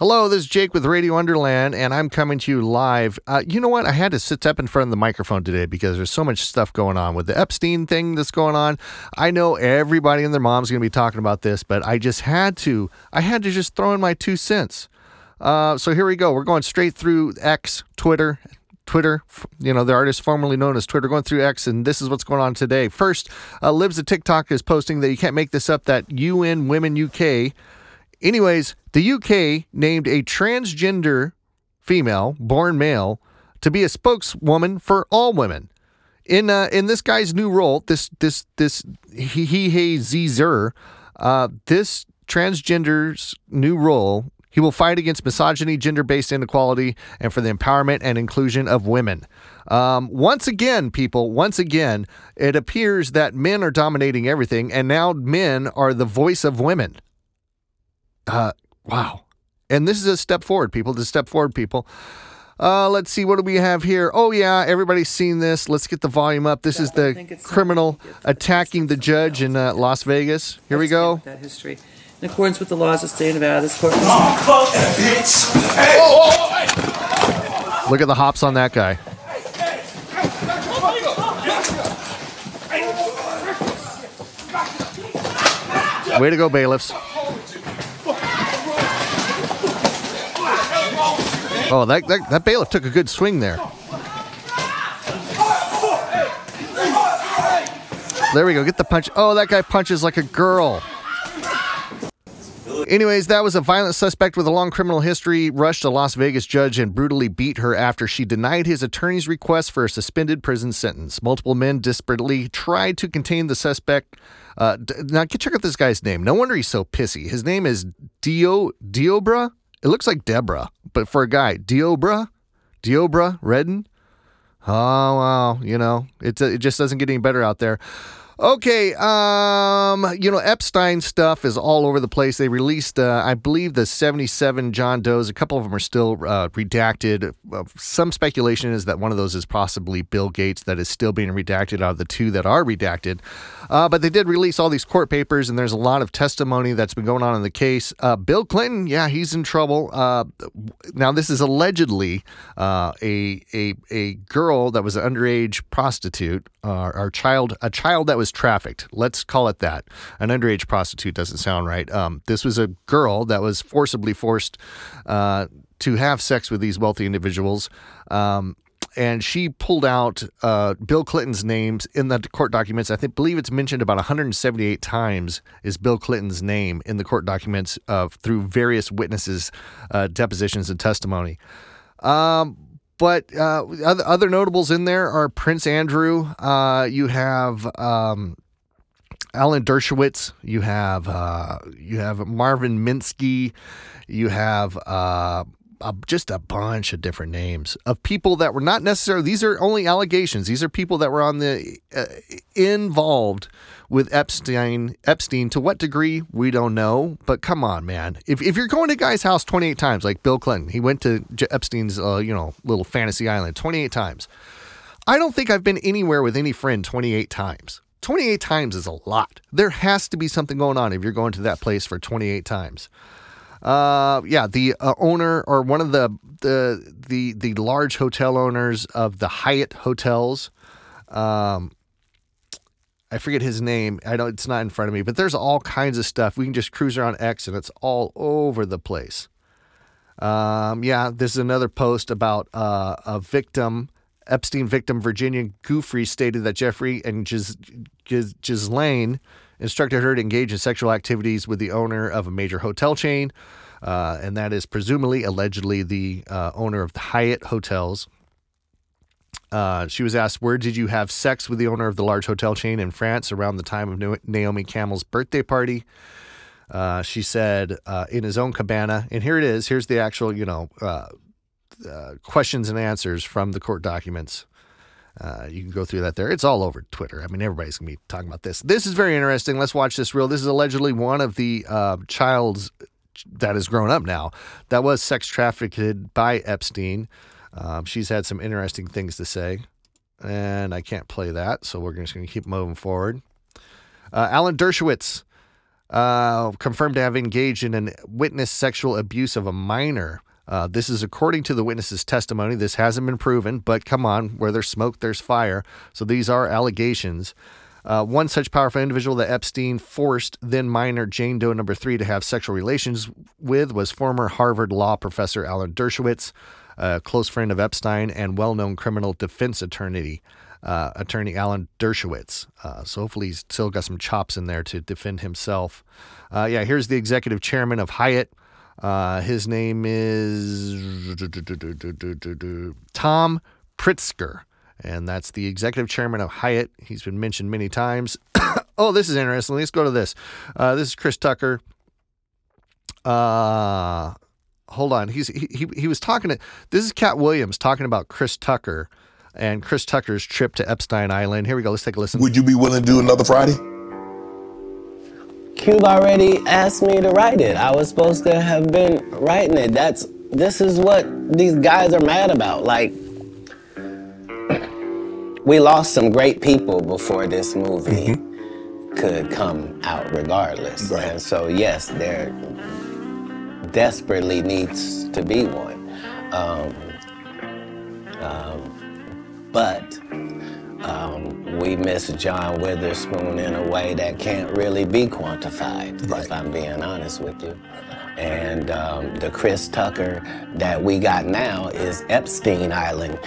Hello, this is Jake with Radio Underland, and I'm coming to you live. Uh, you know what? I had to sit up in front of the microphone today because there's so much stuff going on with the Epstein thing that's going on. I know everybody and their mom's going to be talking about this, but I just had to. I had to just throw in my two cents. Uh, so here we go. We're going straight through X, Twitter, Twitter, you know, the artist formerly known as Twitter, going through X, and this is what's going on today. First, uh, Libs of TikTok is posting that you can't make this up that UN Women UK Anyways, the UK named a transgender female, born male, to be a spokeswoman for all women. In uh, in this guy's new role, this this this he he he Zer, uh, this transgender's new role, he will fight against misogyny, gender-based inequality, and for the empowerment and inclusion of women. Um, once again, people, once again, it appears that men are dominating everything, and now men are the voice of women. Uh, wow. And this is a step forward, people. This is a step forward, people. Uh, let's see, what do we have here? Oh, yeah, everybody's seen this. Let's get the volume up. This is the criminal attacking the judge in uh, Las Vegas. Here we go. That history. In accordance with the laws of the state of Nevada, this court. Oh, fuck that bitch! Hey! Oh, oh, hey. Look at the hops on that guy. Way to go, bailiffs. Oh, that, that, that bailiff took a good swing there. There we go. Get the punch. Oh, that guy punches like a girl. Anyways, that was a violent suspect with a long criminal history rushed a Las Vegas judge and brutally beat her after she denied his attorney's request for a suspended prison sentence. Multiple men desperately tried to contain the suspect. Uh, now, check out this guy's name. No wonder he's so pissy. His name is Dio Deobra. It looks like Deborah, but for a guy, Deobra, Deobra Redden. Oh wow, you know, it it just doesn't get any better out there. Okay, um, you know, Epstein stuff is all over the place. They released, uh, I believe, the 77 John Does. A couple of them are still uh, redacted. Uh, some speculation is that one of those is possibly Bill Gates, that is still being redacted out of the two that are redacted. Uh, but they did release all these court papers, and there's a lot of testimony that's been going on in the case. Uh, Bill Clinton, yeah, he's in trouble. Uh, now, this is allegedly a, a, a girl that was an underage prostitute, or child, a child that was was trafficked. Let's call it that. An underage prostitute doesn't sound right. Um, this was a girl that was forcibly forced uh, to have sex with these wealthy individuals. Um, and she pulled out uh, Bill Clinton's names in the court documents. I think, believe it's mentioned about 178 times is Bill Clinton's name in the court documents uh, through various witnesses' uh, depositions and testimony. Um, but uh, other, other notables in there are Prince Andrew. Uh, you have um, Alan Dershowitz. You have uh, you have Marvin Minsky. You have uh, a, just a bunch of different names of people that were not necessarily. These are only allegations. These are people that were on the uh, involved with Epstein. Epstein to what degree we don't know, but come on, man. If, if you're going to guy's house 28 times, like Bill Clinton, he went to Epstein's uh, you know little fantasy island 28 times. I don't think I've been anywhere with any friend 28 times. 28 times is a lot. There has to be something going on if you're going to that place for 28 times. Uh, yeah, the uh, owner or one of the the the the large hotel owners of the Hyatt hotels. Um, I forget his name. I don't. It's not in front of me, but there's all kinds of stuff. We can just cruise around X, and it's all over the place. Um, yeah, this is another post about uh, a victim, Epstein victim Virginia Giuffre stated that Jeffrey and Gis- Gis- Ghislaine instructed her to engage in sexual activities with the owner of a major hotel chain, uh, and that is presumably, allegedly, the uh, owner of the Hyatt hotels. Uh, she was asked, Where did you have sex with the owner of the large hotel chain in France around the time of Naomi Campbell's birthday party? Uh, she said, uh, In his own cabana. And here it is. Here's the actual, you know, uh, uh, questions and answers from the court documents. Uh, you can go through that there. It's all over Twitter. I mean, everybody's going to be talking about this. This is very interesting. Let's watch this reel. This is allegedly one of the uh, child's that has grown up now that was sex trafficked by Epstein. Um, she's had some interesting things to say, and I can't play that, so we're just going to keep moving forward. Uh, Alan Dershowitz. uh, confirmed to have engaged in an witness sexual abuse of a minor. Uh, this is according to the witness's testimony. This hasn't been proven, but come on, where there's smoke, there's fire. So these are allegations. Uh, one such powerful individual that Epstein forced then minor Jane Doe number three to have sexual relations with was former Harvard law professor Alan Dershowitz, a close friend of Epstein and well known criminal defense attorney. Uh, attorney Alan Dershowitz. Uh, so hopefully he's still got some chops in there to defend himself. Uh, yeah, here's the executive chairman of Hyatt. Uh, his name is Tom Pritzker and that's the executive chairman of Hyatt. He's been mentioned many times. oh, this is interesting. Let's go to this. Uh, this is Chris Tucker. Uh, hold on. He's he, he he was talking to. This is Katt Williams talking about Chris Tucker and Chris Tucker's trip to Epstein Island. Here we go. Let's take a listen. Would you be willing to do another Friday? Cube already asked me to write it. I was supposed to have been writing it. That's this is what these guys are mad about. Like we lost some great people before this movie mm-hmm. could come out regardless. Right. And so, yes, there desperately needs to be one. Um, um, but um, we miss John Witherspoon in a way that can't really be quantified, right. if I'm being honest with you. And um, the Chris Tucker that we got now is Epstein Island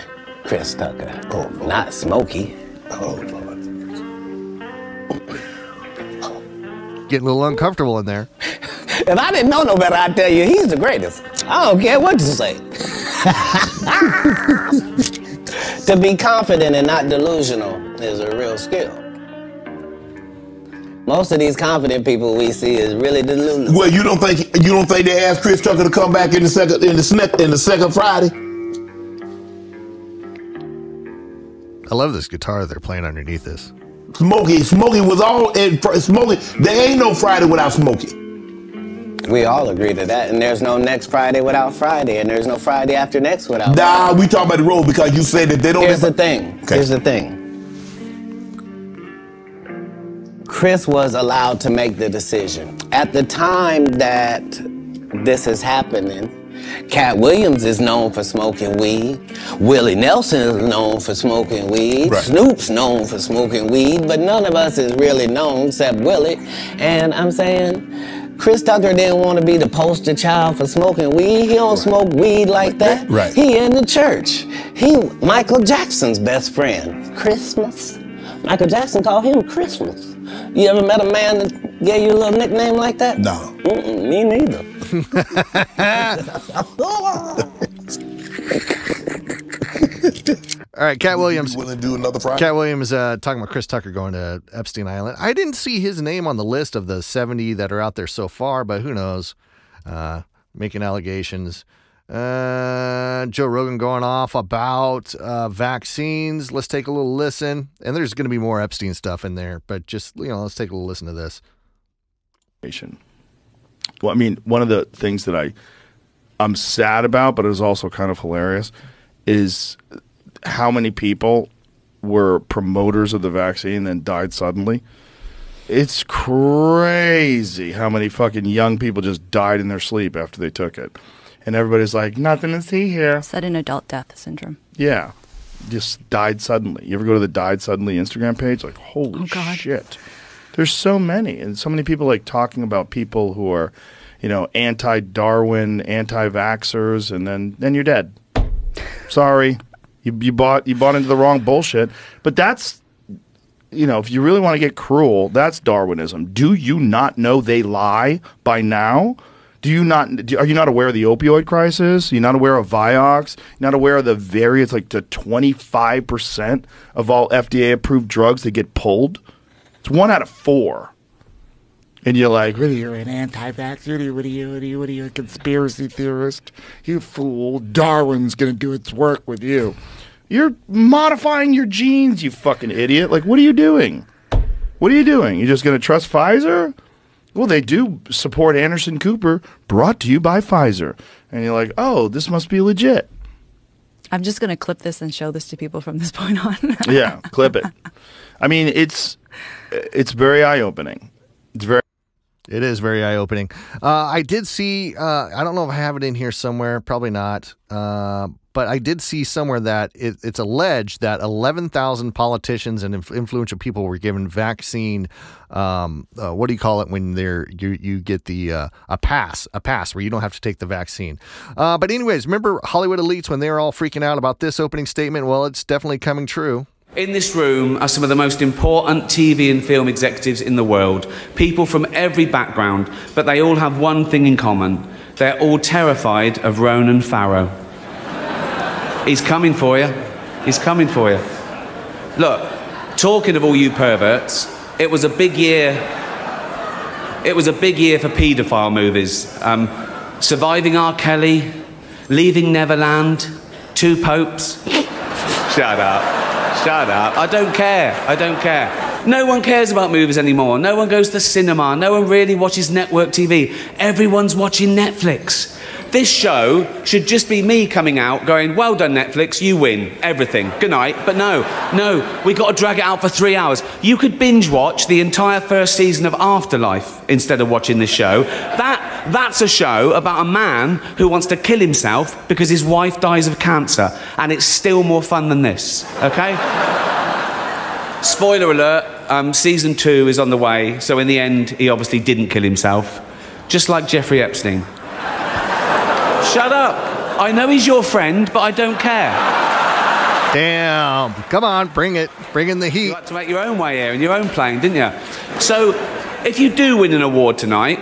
Chris Tucker. Oh, Lord. Not Smokey. Oh, Lord. Getting a little uncomfortable in there. if I didn't know no better, I'd tell you he's the greatest. I don't care what you say. to be confident and not delusional is a real skill. Most of these confident people we see is really delusional. Well, you don't think you don't think they asked Chris Tucker to come back in the second in the in the second Friday? I love this guitar they're playing underneath this. Smokey, Smokey was all in Smokey. There ain't no Friday without Smokey. We all agree to that, and there's no next Friday without Friday, and there's no Friday after next without. Nah, Friday. we talk about the road because you said that they don't. Here's the thing. Okay. Here's the thing. Chris was allowed to make the decision at the time that this is happening Katt Williams is known for smoking weed. Willie Nelson is known for smoking weed. Right. Snoop's known for smoking weed, but none of us is really known except Willie. And I'm saying, Chris Tucker didn't want to be the poster child for smoking weed. He don't right. smoke weed like that. Right. He in the church. He Michael Jackson's best friend. Christmas. Michael Jackson called him Christmas. You ever met a man that gave you a little nickname like that? No. Mm-mm, me neither. All right, Katt Williams. Willing to do another Friday? Katt Williams uh, talking about Chris Tucker going to Epstein Island. I didn't see his name on the list of the 70 that are out there so far, but who knows? Uh, making allegations. Uh, Joe Rogan going off about uh, vaccines. Let's take a little listen. And there's going to be more Epstein stuff in there, but just, you know, let's take a little listen to this. Well, I mean, one of the things that I I'm sad about, but it is also kind of hilarious, is how many people were promoters of the vaccine and died suddenly. It's crazy how many fucking young people just died in their sleep after they took it and everybody's like, nothing to see here. Sudden adult death syndrome. Yeah, just died suddenly. You ever go to the died suddenly Instagram page? Like, holy oh, shit. There's so many, and so many people like talking about people who are, you know, anti-Darwin, anti-vaxxers, and then then you're dead. Sorry, you you bought you bought into the wrong bullshit. But that's you know, if you really want to get cruel, that's Darwinism. Do you not know they lie by now? do you not do, are you not aware of the opioid crisis? You're not aware of Vioxx? You're not aware of the various like to 25% of all FDA approved drugs that get pulled? It's one out of 4. And you're like, what are you, an anti-vaxxer? What are you, what are you, what are you, a conspiracy theorist? You fool. Darwin's going to do its work with you. You're modifying your genes, you fucking idiot. Like, what are you doing? What are you doing? You're just going to trust Pfizer? Well, they do support Anderson Cooper, brought to you by Pfizer. And you're like, oh, this must be legit. I'm just going to clip this and show this to people from this point on. yeah, clip it. I mean, it's it's very eye opening. It's very. It is very eye opening. Uh, I did see, uh, I don't know if I have it in here somewhere, probably not. Uh, but I did see somewhere that it, it's alleged that 11,000 politicians and inf- influential people were given vaccine. Um, uh, what do you call it when they're you you get the uh, a pass a pass where you don't have to take the vaccine. Uh, but anyways, remember Hollywood elites when they were all freaking out about this opening statement? Well, it's definitely coming true. In this room are some of the most important TV and film executives in the world, people from every background, but they all have one thing in common. They're all terrified of Ronan Farrow. He's coming for you. He's coming for you. Look, talking of all you perverts, it was a big year. It was a big year for paedophile movies. Um, Surviving R. Kelly, Leaving Neverland, Two Popes. Shut up. Shut up. I don't care. I don't care. No one cares about movies anymore. No one goes to cinema. No one really watches network TV. Everyone's watching Netflix. This show should just be me coming out going, Well done, Netflix, you win everything. Good night. But no, no, we got to drag it out for three hours. You could binge watch the entire first season of Afterlife instead of watching this show. That, that's a show about a man who wants to kill himself because his wife dies of cancer. And it's still more fun than this, okay? Spoiler alert, um, season two is on the way, so in the end, he obviously didn't kill himself, just like Jeffrey Epstein. Shut up. I know he's your friend, but I don't care. Damn. Come on, bring it. Bring in the heat. You had to make your own way here in your own plane, didn't you? So, if you do win an award tonight,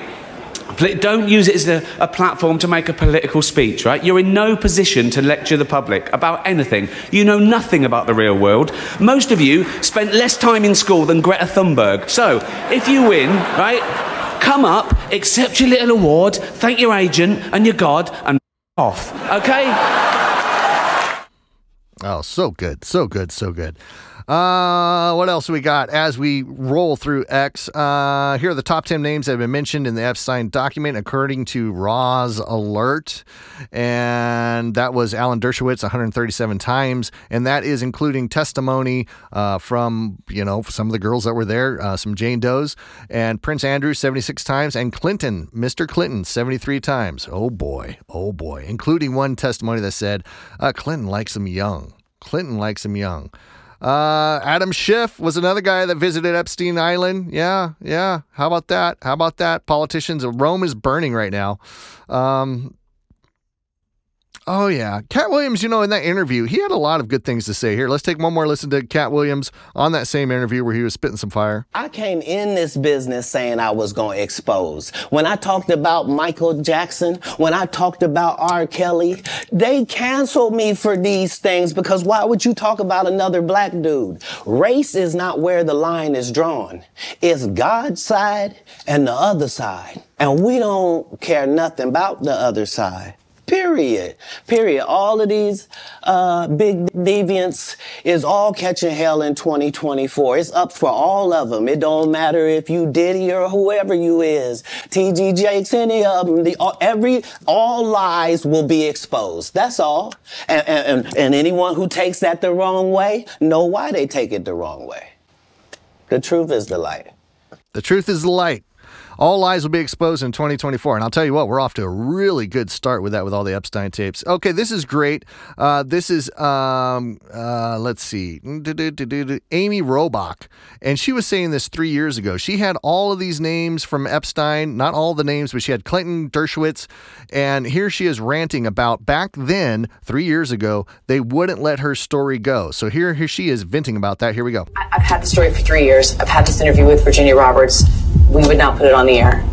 don't use it as a, a platform to make a political speech, right? You're in no position to lecture the public about anything. You know nothing about the real world. Most of you spent less time in school than Greta Thunberg. So, if you win, right, come up, accept your little award, thank your agent and your God, and off. Okay? Oh, so good, so good, so good. Uh, what else we got as we roll through X? Uh, here are the top 10 names that have been mentioned in the Epstein document, according to Roz Alert. And that was Alan Dershowitz 137 times. And that is including testimony uh, from, you know, some of the girls that were there, uh, some Jane Does, and Prince Andrew 76 times, and Clinton, Mr. Clinton, 73 times. Oh boy, oh boy. Including one testimony that said, uh, Clinton likes him young. Clinton likes him young. Uh, Adam Schiff was another guy that visited Epstein Island. Yeah, yeah. How about that? How about that? Politicians, Rome is burning right now. Um, Oh yeah, Katt Williams. You know, in that interview, he had a lot of good things to say. Here, let's take one more listen to Katt Williams on that same interview where he was spitting some fire. I came in this business saying I was going to expose. When I talked about Michael Jackson, when I talked about R. Kelly, they canceled me for these things because why would you talk about another black dude? Race is not where the line is drawn. It's God's side and the other side. And we don't care nothing about the other side. Period. Period. All of these uh, big deviants is all catching hell in 2024. It's up for all of them. It don't matter if you Diddy or whoever you is, TD Jakes, any of them. The, all, every all lies will be exposed. That's all. And, and and anyone who takes that the wrong way, know why they take it the wrong way. The truth is the light. The truth is the light. All lies will be exposed in 2024. And I'll tell you what, we're off to a really good start with that, with all the Epstein tapes. Okay, this is great. Uh, this is, um, uh, let's see, Amy Robach. And she was saying this three years ago. She had all of these names from Epstein, not all the names, but she had Clinton, Dershowitz. And here she is ranting about back then, three years ago, they wouldn't let her story go. So here, here she is venting about that. Here we go. I've had the story for three years. I've had this interview with Virginia Roberts. We would not put it on the air.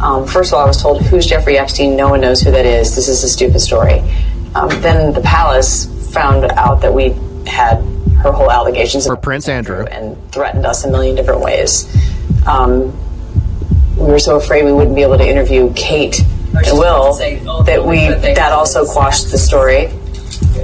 Um, first of all, I was told, Who's Jeffrey Epstein? No one knows who that is. This is a stupid story. Um, then the palace found out that we had her whole allegations for Prince Andrew and threatened us a million different ways. Um, we were so afraid we wouldn't be able to interview Kate and Will that we that also quashed the story.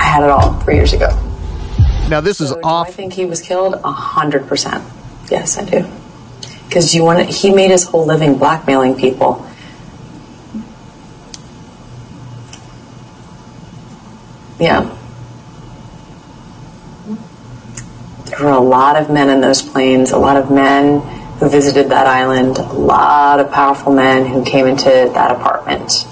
I had it all three years ago. Now this is So off. I think he was killed a hundred percent. Yes, I do. Because you want to, he made his whole living blackmailing people. Yeah. There were a lot of men in those planes, a lot of men who visited that island, a lot of powerful men who came into that apartment.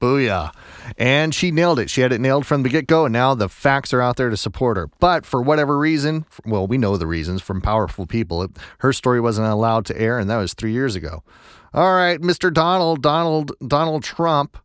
Booyah. And she nailed it. She had it nailed from the get go, and now the facts are out there to support her. But for whatever reason, well, we know the reasons from powerful people, it, her story wasn't allowed to air, and that was three years ago. All right, Mr. Donald, Donald, Donald Trump.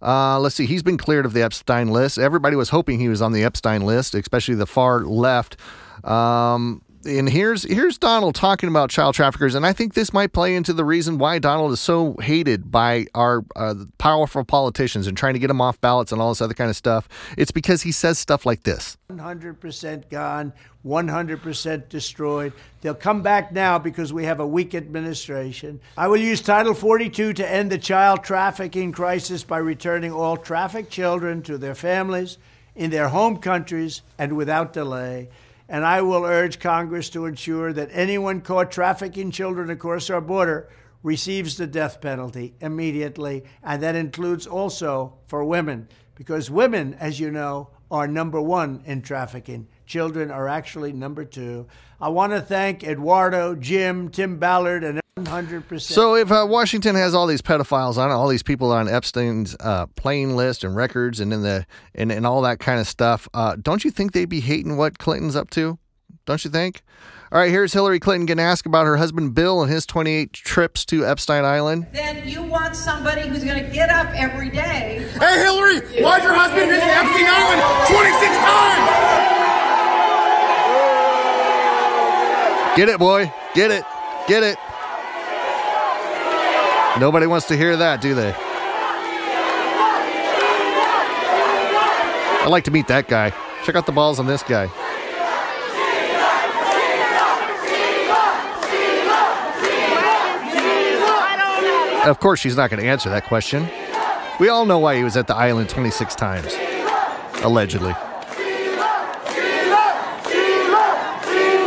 Uh, let's see, he's been cleared of the Epstein list. Everybody was hoping he was on the Epstein list, especially the far left. Um, and here's here's Donald talking about child traffickers, and I think this might play into the reason why Donald is so hated by our uh, powerful politicians and trying to get him off ballots and all this other kind of stuff. It's because he says stuff like this. 100% gone, 100% destroyed. They'll come back now because we have a weak administration. I will use Title 42 to end the child trafficking crisis by returning all trafficked children to their families in their home countries and without delay. And I will urge Congress to ensure that anyone caught trafficking children across our border receives the death penalty immediately. And that includes also for women, because women, as you know, are number one in trafficking. Children are actually number two. I want to thank Eduardo, Jim, Tim Ballard, and 100%. So if uh, Washington has all these pedophiles on it, all these people on Epstein's uh, plane list and records and in the and, and all that kind of stuff, uh, don't you think they'd be hating what Clinton's up to? Don't you think? All right, here's Hillary Clinton getting asked about her husband Bill and his 28 trips to Epstein Island. Then you want somebody who's going to get up every day. Hey, Hillary, why'd your husband visit Epstein Island 26 times? Get it, boy. Get it. Get it. Nobody wants to hear that, do they? I'd like to meet that guy. Check out the balls on this guy. Of course, she's not going to answer that question. We all know why he was at the island 26 times. Allegedly.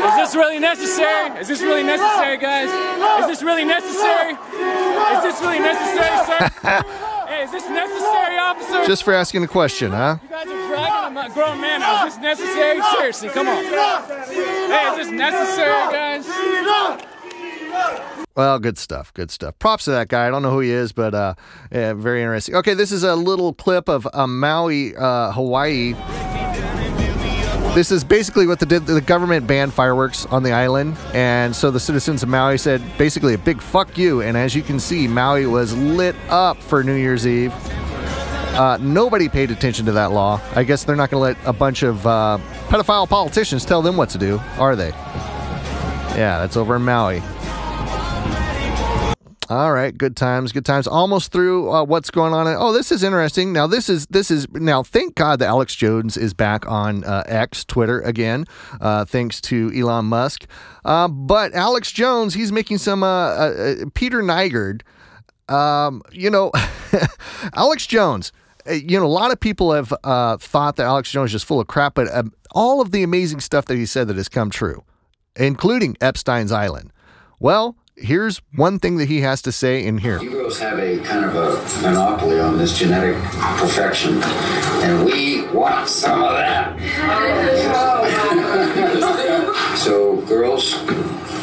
Is this really necessary? Is this really necessary, guys? Is this really necessary? Is this really necessary, sir? hey, is this necessary, officer? Just for asking a question, huh? You guys are dragging a grown man out. Is this necessary? Seriously, come on. Hey, is this necessary, guys? Well, good stuff. Good stuff. Props to that guy. I don't know who he is, but uh, yeah, very interesting. Okay, this is a little clip of uh, Maui, uh, Hawaii. This is basically what the the government banned fireworks on the island, and so the citizens of Maui said basically a big fuck you. And as you can see, Maui was lit up for New Year's Eve. Uh, nobody paid attention to that law. I guess they're not going to let a bunch of uh, pedophile politicians tell them what to do, are they? Yeah, that's over in Maui. All right, good times, good times. Almost through uh, what's going on. Oh, this is interesting. Now, this is this is now. Thank God that Alex Jones is back on uh, X, Twitter again, uh, thanks to Elon Musk. Uh, but Alex Jones, he's making some. Uh, uh, Peter Nygard, um, you know, Alex Jones. uh, You know, a lot of people have uh, thought that Alex Jones is just full of crap, but um, all of the amazing stuff that he said that has come true, including Epstein's Island. Well, here's one thing that he has to say in here. You girls have a kind of a monopoly on this genetic perfection, and we want some of that. so, girls,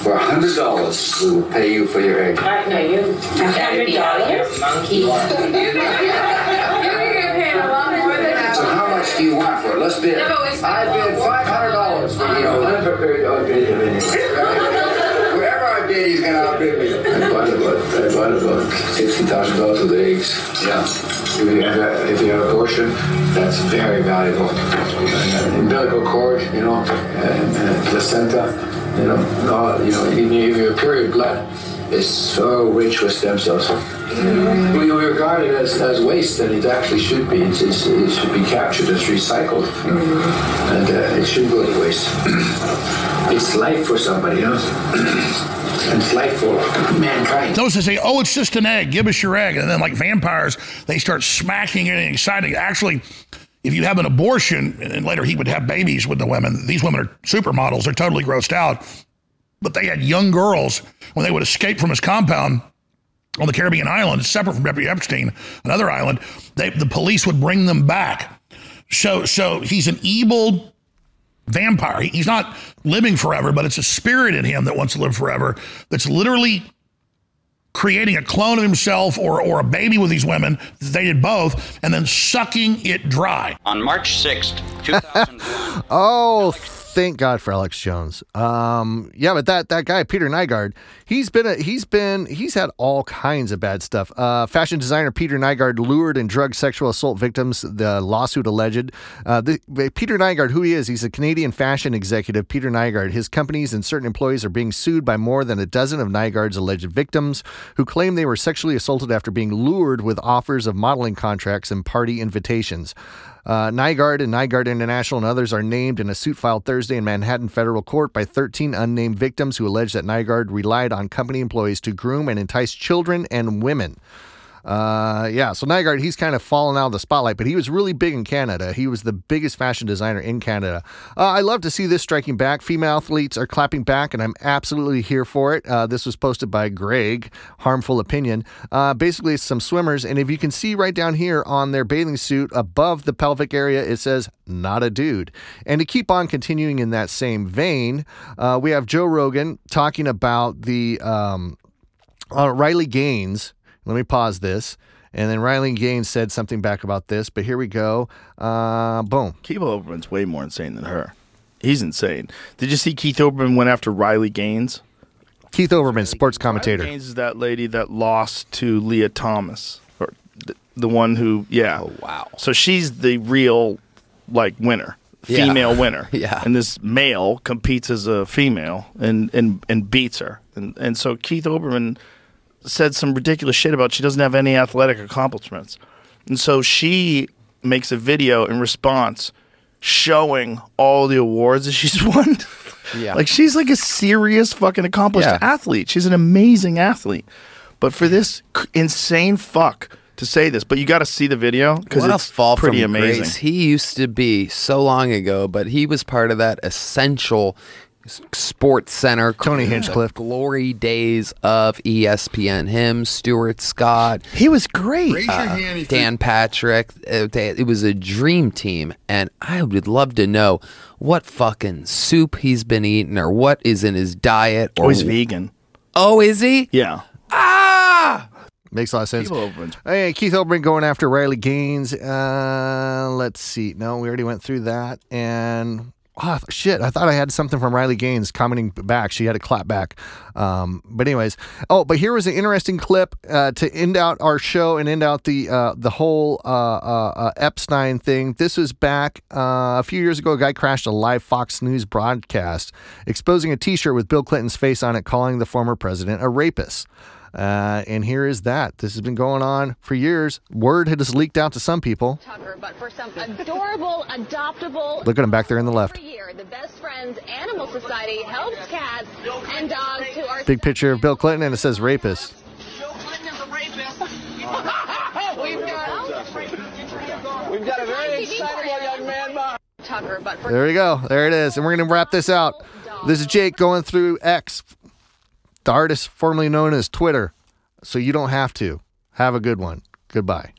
for a hundred dollars, we will pay you for your egg. I know you. A hundred dollars, monkey. So, how much do you want for it? Let's bid. I bid five hundred dollars for you. I'm prepared to outbid him anyway. Wherever I bid, he's gonna outbid me. I bought about sixty thousand dollars worth of eggs. Yeah. If you have a, if you have abortion, that's very valuable. Umbilical cord, you know, and, and placenta, you know, all, you know, even your period blood is so rich with stem cells. We, we regard it as, as waste, and it actually should be. It's, it's, it should be captured as recycled, and uh, it shouldn't go to waste. it's life for somebody, you know. and it's life for mankind. Those that say, "Oh, it's just an egg. Give us your egg," and then like vampires, they start smacking it and exciting. Actually, if you have an abortion and later he would have babies with the women, these women are supermodels. They're totally grossed out. But they had young girls when they would escape from his compound on the Caribbean island, separate from Jeffrey Epstein, another island. They, the police would bring them back. So, so he's an evil vampire. He- He's not living forever, but it's a spirit in him that wants to live forever. That's literally creating a clone of himself or or a baby with these women. They did both, and then sucking it dry. On March 6th, 2001. Oh, thank God for Alex Jones. Um, yeah, but that that guy Peter Nygard, he's been a, he's been he's had all kinds of bad stuff. Uh, fashion designer Peter Nygard lured and drugged sexual assault victims. The lawsuit alleged. Uh, the, Peter Nygard, who he is, he's a Canadian fashion executive. Peter Nygard, his companies and certain employees are being sued by more than a dozen of Nygard's alleged victims, who claim they were sexually assaulted after being lured with offers of modeling contracts and party invitations. Uh, Nygard and Nygard International and others are named in a suit filed Thursday in Manhattan federal court by 13 unnamed victims who allege that Nygard relied on company employees to groom and entice children and women. Uh, yeah, so Nygard, he's kind of fallen out of the spotlight, but he was really big in Canada. He was the biggest fashion designer in Canada. Uh, I love to see this striking back. Female athletes are clapping back, and I'm absolutely here for it. Uh, this was posted by Greg, Harmful Opinion. Uh, basically, it's some swimmers, and if you can see right down here on their bathing suit above the pelvic area, it says, not a dude. And to keep on continuing in that same vein, uh, we have Joe Rogan talking about the um, uh, Riley Gaines. Let me pause this. And then Riley Gaines said something back about this, but here we go. Uh, boom. Keith Olbermann's way more insane than her. He's insane. Did you see Keith Olbermann went after Riley Gaines? Keith Olbermann, sports commentator. Riley Gaines is that lady that lost to Lia Thomas, or the, the one who, yeah. Oh wow. So she's the real like winner, Yeah. female winner. Yeah. And this male competes as a female and and and beats her. And and so Keith Olbermann said some ridiculous shit about she doesn't have any athletic accomplishments. And so she makes a video in response showing all the awards that she's won. Yeah. Like she's like a serious fucking accomplished Yeah. athlete. She's an amazing athlete. But for this c- insane fuck to say this, but you got to see the video because it's fall pretty from amazing. grace. He used to be so long ago, but he was part of that essential sports center Tony Hinchcliffe. glory days of ESPN him Stuart Scott He was great. Raise your uh, hand if Dan Patrick uh, it was a dream team and I would love to know what fucking soup he's been eating or what is in his diet or Oh, he's vegan. Oh, is he? Yeah. Ah! Makes a lot of sense. Keith Olbermann's Hey, Keith Olbermann going after Riley Gaines. Uh, let's see. No, we already went through that. And oh, shit, I thought I had something from Riley Gaines commenting back. She had a clap back. Um, but anyways, oh, but here was an interesting clip uh, to end out our show and end out the uh, the whole uh, uh, uh, Epstein thing. This was back uh, a few years ago. A guy crashed a live Fox News broadcast exposing a T-shirt with Bill Clinton's face on it, calling the former president a rapist. Uh, and here is that. This has been going on for years. Word had just leaked out to some people. Tucker, but for some adorable, adoptable. Look at him back there in the left. Every year, the Best Friends Animal Society helps cats and dogs who are. Big picture of Bill Clinton, and it says rapist. We've got. We've got a very excitable young man behind. Tucker, but for There we go. There it is. And we're going to wrap this out. This is Jake going through X, the artist formerly known as Twitter. So you don't have to. Have a good one. Goodbye.